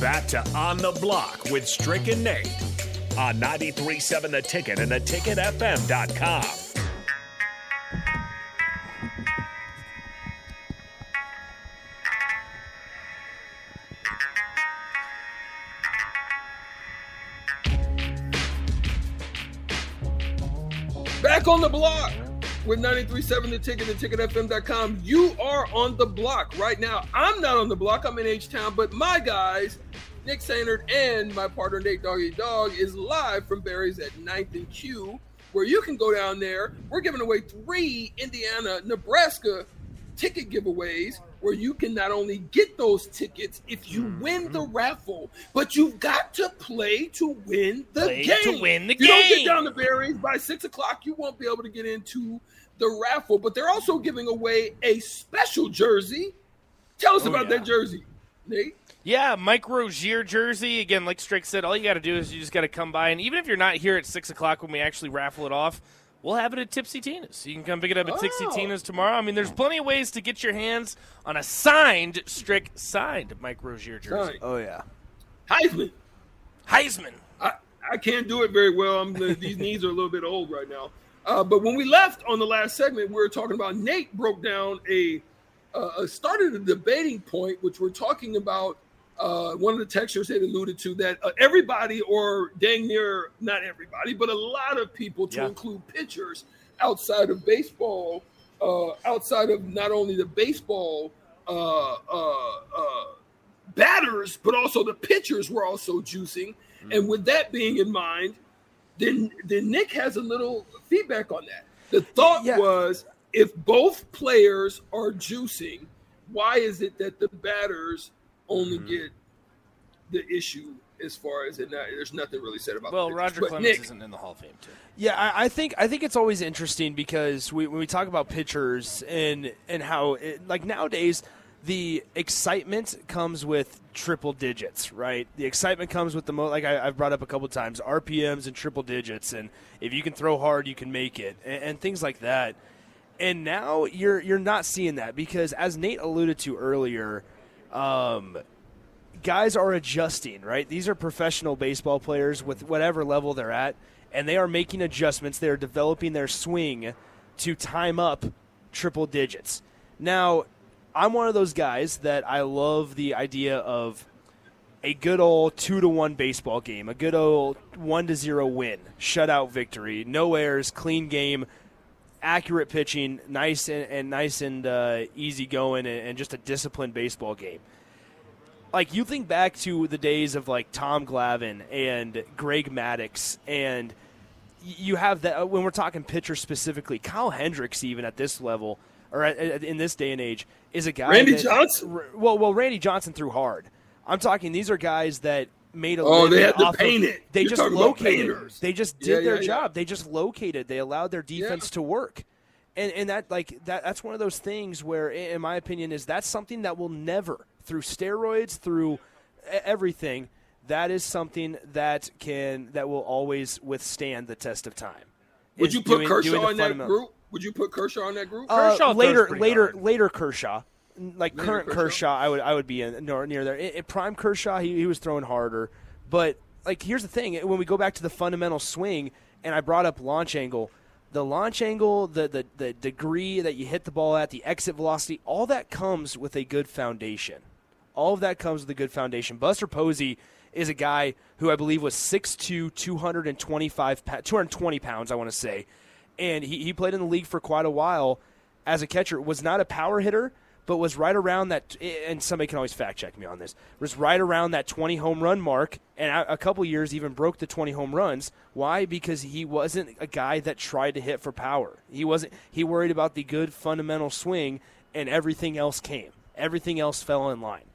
back to On the Block with Strick and Nate on 93.7 The Ticket and theticketfm.com. Back on the block with 93.7 The Ticket and TicketFM.com. You are on the block right now. I'm not on the block. I'm in H-Town, but my guys, Nick Sainert and my partner, Nate Doggy Dog, is live from Barry's at 9th and Q, where you can go down there. We're giving away three Indiana, Nebraska ticket giveaways where you can not only get those tickets if you mm-hmm. win the raffle, but you've got to play to win the Play game. to win the if you don't get down to Barry's by six o'clock, you won't be able to get into the raffle. But they're also giving away a special jersey. Tell us Oh, about yeah. that jersey, Nate. Yeah, Mike Rozier jersey. Again, like Strick said, all you got to do is you just got to come by, and even if you're not here at six o'clock when we actually raffle it off, we'll have it at Tipsy Tina's. You can come pick it up at Tipsy Oh. Tina's tomorrow. I mean, there's plenty of ways to get your hands on a signed Strick signed Mike Rozier jersey. Sorry. Oh yeah. Heisman. Heisman. I, I can't do it very well. I'm these knees are a little bit old right now. Uh, but when we left on the last segment, we were talking about Nate broke down a uh, started a debating point, which we're talking about. Uh, one of the textures had alluded to that uh, everybody, or dang near not everybody, but a lot of people, to Yeah. include pitchers outside of baseball, uh, outside of not only the baseball uh, uh, uh, batters, but also the pitchers were also juicing. And with that being in mind, then then Nick has a little feedback on that. The thought Yeah. was if both players are juicing, why is it that the batters only Mm-hmm. get the issue as far as it not, there's nothing really said about Well, the pitchers. Roger But Clemens Nick, isn't in the Hall of Fame too. Yeah, I, I think I think it's always interesting because we, when we talk about pitchers and and how it, like nowadays the excitement comes with triple digits, right? The excitement comes with the mo like I, I've brought up a couple times RPMs and triple digits, and if you can throw hard, you can make it, and, and things like that. And now you're you're not seeing that because as Nate alluded to earlier, um, guys are adjusting, right? These are professional baseball players with whatever level they're at, and they are making adjustments. They are developing their swing to time up triple digits. Now, I'm one of those guys that I love the idea of a good old two to one baseball game, a good old one to zero win, shutout victory, no errors, clean game, accurate pitching, nice and, and nice and uh, easy going, and, and just a disciplined baseball game like you think back to the days of like Tom Glavine and Greg Maddux, and you have that uh, when we're talking pitcher specifically. Kyle Hendricks, even at this level or in this day and age, is a guy. Randy that- Johnson? well, well, Randy Johnson threw hard. I'm talking. These are guys that made a. Oh, they had to off of- paint it. They You're just located. They just did Yeah, their yeah, yeah. job. They just located. They allowed their defense to work. And, and that like that that's one of those things where in my opinion is that's something that will never through steroids through everything that is something that can that will always withstand the test of time would you put doing- Kershaw doing in that group? Would you put Kershaw in that group? uh, Kershaw later, later, hard. later Kershaw, like Later current Kershaw? Kershaw, I would, I would be in nor, near there. In, in prime Kershaw, he, he was throwing harder, but like here's the thing: when we go back to the fundamental swing, and I brought up launch angle, the launch angle, the the the degree that you hit the ball at, the exit velocity, all that comes with a good foundation. All of that comes with a good foundation. Buster Posey is a guy who I believe was 6'2", 225, pa- 220 pounds, I want to say. And he, he played in the league for quite a while as a catcher. Was not a power hitter, but was right around that, and somebody can always fact check me on this, was right around that 20 home run mark, and a couple years even broke the 20 home runs. Why? Because he wasn't a guy that tried to hit for power. He wasn't. He worried about the good fundamental swing, and everything else came. Everything else fell in line,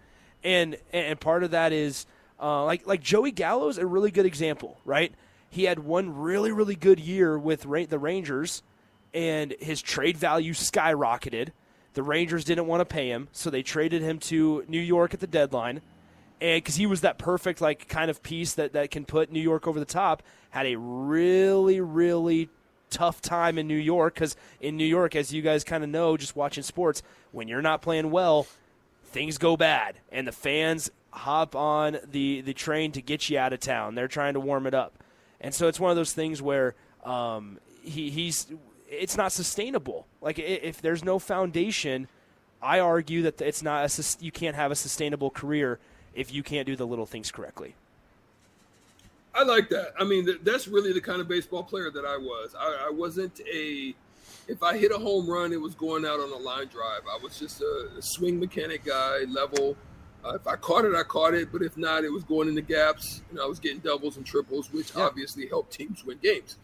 and and part of that is uh, like like Joey Gallo's a really good example, right? He had one really really good year with Ra- the Rangers, and his trade value skyrocketed. The Rangers didn't want to pay him, so they traded him to New York at the deadline. And because he was that perfect, like, kind of piece that, that can put New York over the top, had a really, really tough time in New York. Because in New York, as you guys kind of know, just watching sports, when you're not playing well, things go bad. And the fans hop on the the train to get you out of town. They're trying to warm it up, and so it's one of those things where um, he, he's it's not sustainable. Like if there's no foundation, I argue that it's not a, you can't have a sustainable career if you can't do the little things correctly. I like that. I mean, that's really the kind of baseball player that I was. I, I wasn't a. If I hit a home run, it was going out on a line drive. I was just a, a swing mechanic guy, level. Uh, if I caught it, I caught it. But if not, it was going in the gaps, and I was getting doubles and triples, which yeah. obviously helped teams win games.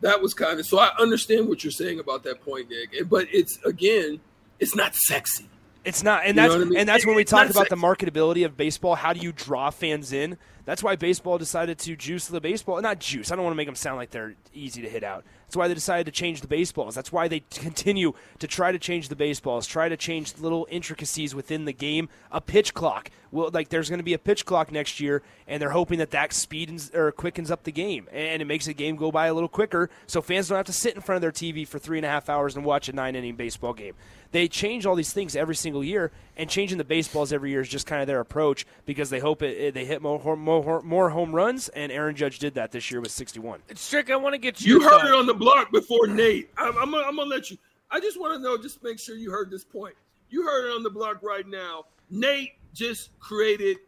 That was kind of so. I understand what you're saying about that point, Nick. But it's again, it's not sexy. It's not, and you that's I mean? and that's when we talk about sexy. the marketability of baseball. How do you draw fans in? That's why baseball decided to juice the baseball. Not juice. I don't want to make them sound like they're easy to hit out. That's why they decided to change the baseballs. That's why they continue to try to change the baseballs, try to change little intricacies within the game. A pitch clock. Well, like there's going to be a pitch clock next year, and they're hoping that that speeds or quickens up the game, and it makes the game go by a little quicker, so fans don't have to sit in front of their TV for three and a half hours and watch a nine inning baseball game. They change all these things every single year, and changing the baseballs every year is just kind of their approach because they hope it, it they hit more, more, more home runs, and Aaron Judge did that this year with 61. Strick, I want to get you. You heard it on the block before Nate. I'm, I'm, I'm gonna let you. I just want to know, just make sure you heard this point. You heard it on the block right now. Nate just created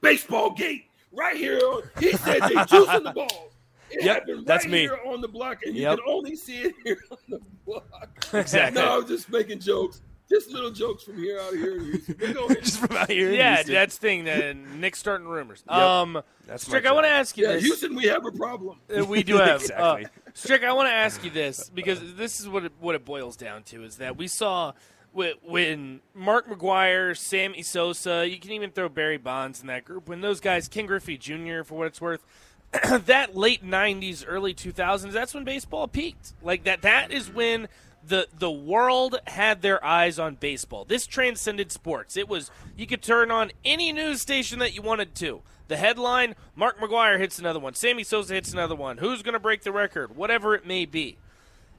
baseball gate right here. He said they juicing the ball. It yep, right that's me here on the block, and you yep. can only see it here on the block. Exactly. No, I'm just making jokes. Just little jokes from here out of here. just from out here. Yeah, that's thing. That Nick's starting rumors. Yep. Um, that's Strick, I want to ask you. Yeah, this. Houston, we have a problem. Uh, we do have exactly. Uh, Strick, I want to ask you this because this is what it, what it boils down to: is that we saw when Mark McGwire, Sammy Sosa, you can even throw Barry Bonds in that group. When those guys, Ken Griffey Jr. for what it's worth, that late '90s, early 2000s, that's when baseball peaked. Like that. That is when the the world had their eyes on baseball. This transcended sports. It was you could turn on any news station that you wanted to. The headline: Mark McGwire hits another one. Sammy Sosa hits another one. Who's going to break the record? Whatever it may be.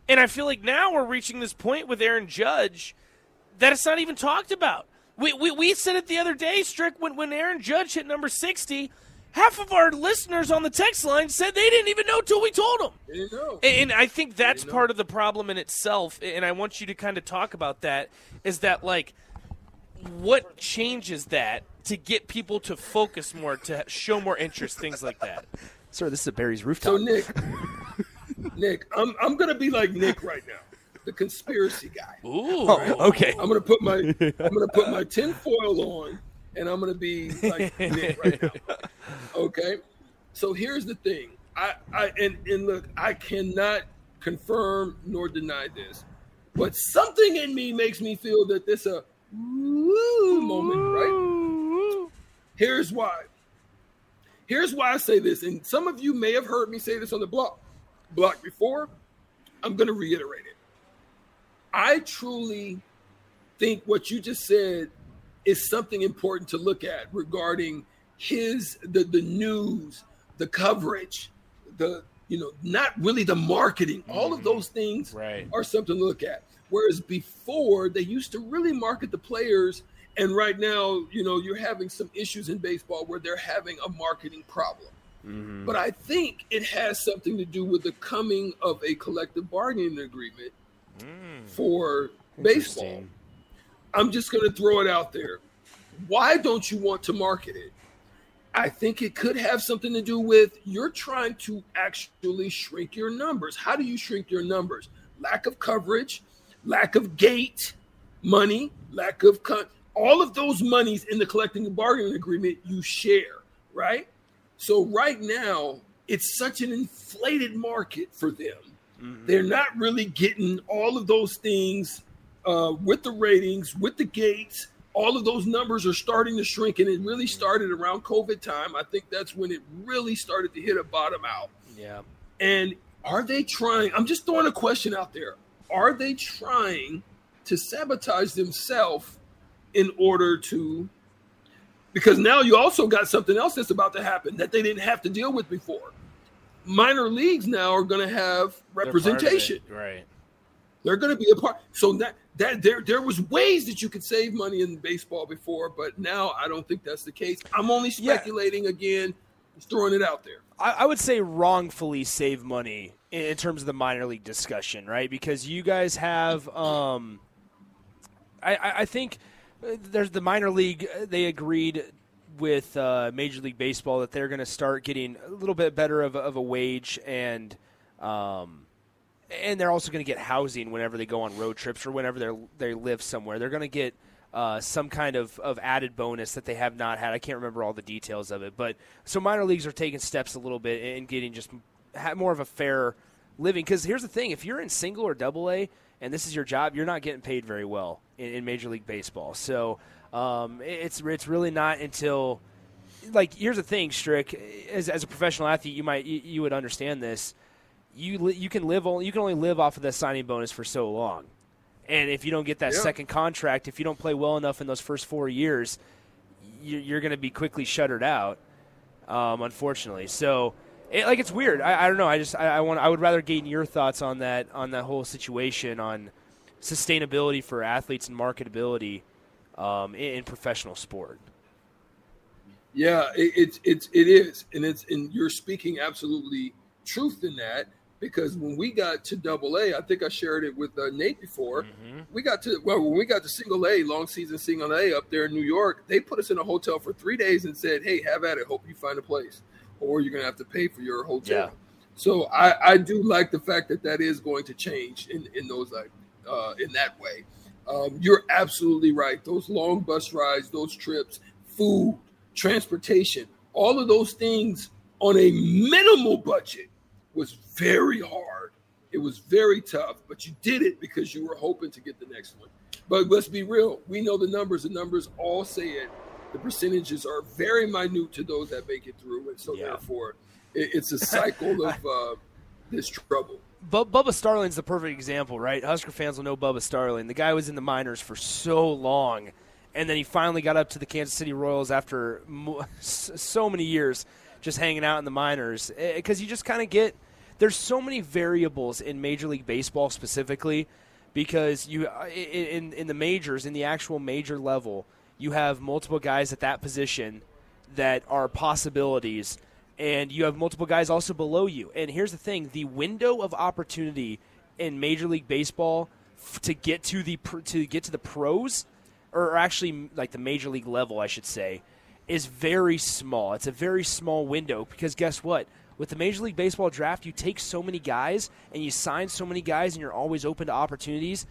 And I feel like now we're reaching this point with Aaron Judge that it's not even talked about. We, we, we said it the other day, Strick, when, when Aaron Judge hit number 60, half of our listeners on the text line said they didn't even know till we told them. And I think that's part of the problem in itself. And I want you to kind of talk about that is that, like, what changes that to get people to focus more, to show more interest, things like that? Sir, this is a Barry's rooftop. So, Nick, Nick, I'm, I'm going to be like Nick right now the conspiracy guy. Ooh, oh, okay. I'm gonna put my I'm gonna put my tinfoil on, and I'm gonna be like right now. Okay. So here's the thing. I, I and, and look, I cannot confirm nor deny this, but something in me makes me feel that this a woo moment, right? Here's why. Here's why I say this, and some of you may have heard me say this on the block block before. I'm to reiterate it. I truly think what you just said is something important to look at regarding his the the news, the coverage, the you know, not really the marketing. Mm-hmm. All of mm-hmm. those things right. are something to look at. Whereas before they used to really market the players and right now, you know, you're having some issues in baseball where they're having a marketing problem. Mm-hmm. But I think it has something to do with the coming of a collective bargaining agreement mm. for baseball. I'm just going to throw it out there. Why don't you want to market it? I think it could have something to do with you're trying to actually shrink your numbers. How do you shrink your numbers? Lack of coverage, lack of gate money, lack of cut. All of those monies in the collecting and bargaining agreement you share, right? So right now, it's such an inflated market for them Mm-hmm. They're not really getting all of those things uh, with the ratings, with the gates. All of those numbers are starting to shrink, and it really started around COVID time. I think that's when it really started to hit a bottom out. Yeah. And are they trying? I'm just throwing a question out there. Are they trying to sabotage themselves in order to? Because now you also got something else that's about to happen that they didn't have to deal with before minor leagues now are going to have representation. Right. They're going to be a part. So that that there there was ways that you could save money in baseball before, but now I don't think that's the case. I'm only speculating yeah. again, just throwing it out there. I, I, would say wrongfully save money in, in, terms of the minor league discussion, right? Because you guys have, um, I, I think uh, there's the minor league. Uh, they agreed with uh, Major League Baseball that they're going to start getting a little bit better of, of a wage and. Um, and they're also going to get housing whenever they go on road trips or whenever they they live somewhere. They're going to get uh, some kind of, of added bonus that they have not had. I can't remember all the details of it, but so minor leagues are taking steps a little bit in getting just more of a fair living. Because here's the thing: if you're in single or double A and this is your job, you're not getting paid very well in, in Major League Baseball. So um, it's it's really not until like here's the thing, Strick. As, as a professional athlete, you might you, you would understand this you you can live only you can only live off of the signing bonus for so long. And if you don't get that yeah. second contract, if you don't play well enough in those first four years, you're going to be quickly shuttered out. Um, unfortunately, so it, like it's weird. I, I don't know. I just I, I, want I would rather gain your thoughts on that on that whole situation on sustainability for athletes and marketability um, in, in, professional sport. Yeah, it, it's it's it is, and it's and you're speaking absolutely truth in that because when we got to double A, I think I shared it with uh, Nate before. Mm-hmm. We got to well, when we got to single A, long season single A up there in New York, they put us in a hotel for three days and said, "Hey, have at it. Hope you find a place, or you're gonna have to pay for your hotel." Yeah. So I, I do like the fact that that is going to change in in those like uh, in that way. Um, you're absolutely right. Those long bus rides, those trips, food, transportation, all of those things on a minimal budget was very hard. It was very tough, but you did it because you were hoping to get the next one. But let's be real. We know the numbers. The numbers all say it. The percentages are very minute to those that make it through. And so, yeah. therefore, it, it's a cycle of uh, this trouble. But Bubba Starling's the perfect example, right? Husker fans will know Bubba Starling. The guy was in the minors for so long, and then he finally got up to the Kansas City Royals after so many years just hanging out in the minors. Because eh, you just kind of get – there's so many variables in Major League Baseball specifically because you uh, in in the majors in the actual major level you have multiple guys at that position that are possibilities and you have multiple guys also below you and here's the thing the window of opportunity in major league baseball to get to the to get to the pros or actually like the major league level I should say is very small it's a very small window because guess what with the Major League Baseball draft, you take so many guys and you sign so many guys, and you're always open to opportunities.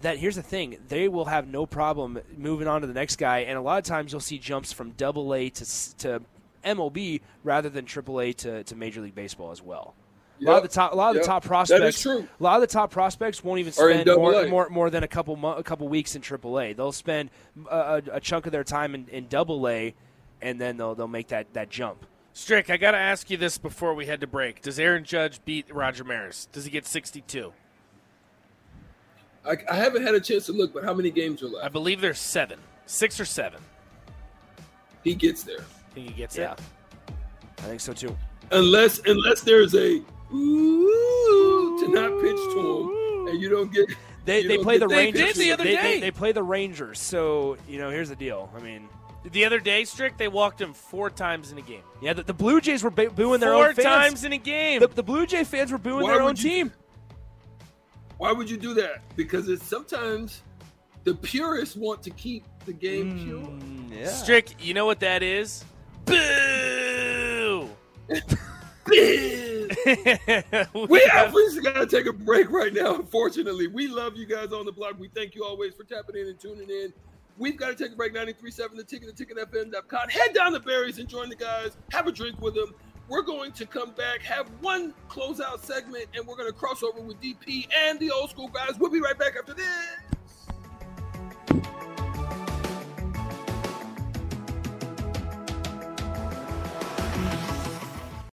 That here's the thing, they will have no problem moving on to the next guy, and a lot of times you'll see jumps from Double A to to MLB rather than Triple A to, to Major League Baseball as well. Yep. A lot of the top, a lot of yep. the top prospects. A lot of the top prospects won't even spend more, more, more than a couple a couple weeks in AAA. They'll spend a, a chunk of their time in, in Double A, and then they'll they'll make that, that jump. Strick, I got to ask you this before we head to break. Does Aaron Judge beat Roger Maris? Does he get 62? I, I, haven't had a chance to look, but how many games are left? I believe there's seven, six or seven. He gets there. I Think he gets yeah. it? I think so too. Unless unless there's a ooh to not pitch to him, and you don't get. They, they play the Rangers. The other they, day. They, they play the Rangers. So you know, here's the deal. I mean, the other day, Strick, they walked him four times in a game. Yeah, the, the Blue Jays were ba- booing their four own fans. times in a game. The, the Blue Jay fans were booing Why their own you, team. Why would you do that? Because it's sometimes the purists want to keep the game mm, pure. Yeah. Strick, you know what that is? Boo! Boo! we have we got to take a break right now. Unfortunately, we love you guys on the block. We thank you always for tapping in and tuning in. We've got to take a break. 93.7 The Ticket, the ticket ticketfm.com. Head down to Barry's and join the guys. Have a drink with them. We're going to come back, have one closeout segment, and we're going to cross over with DP and the old school guys. We'll be right back after this.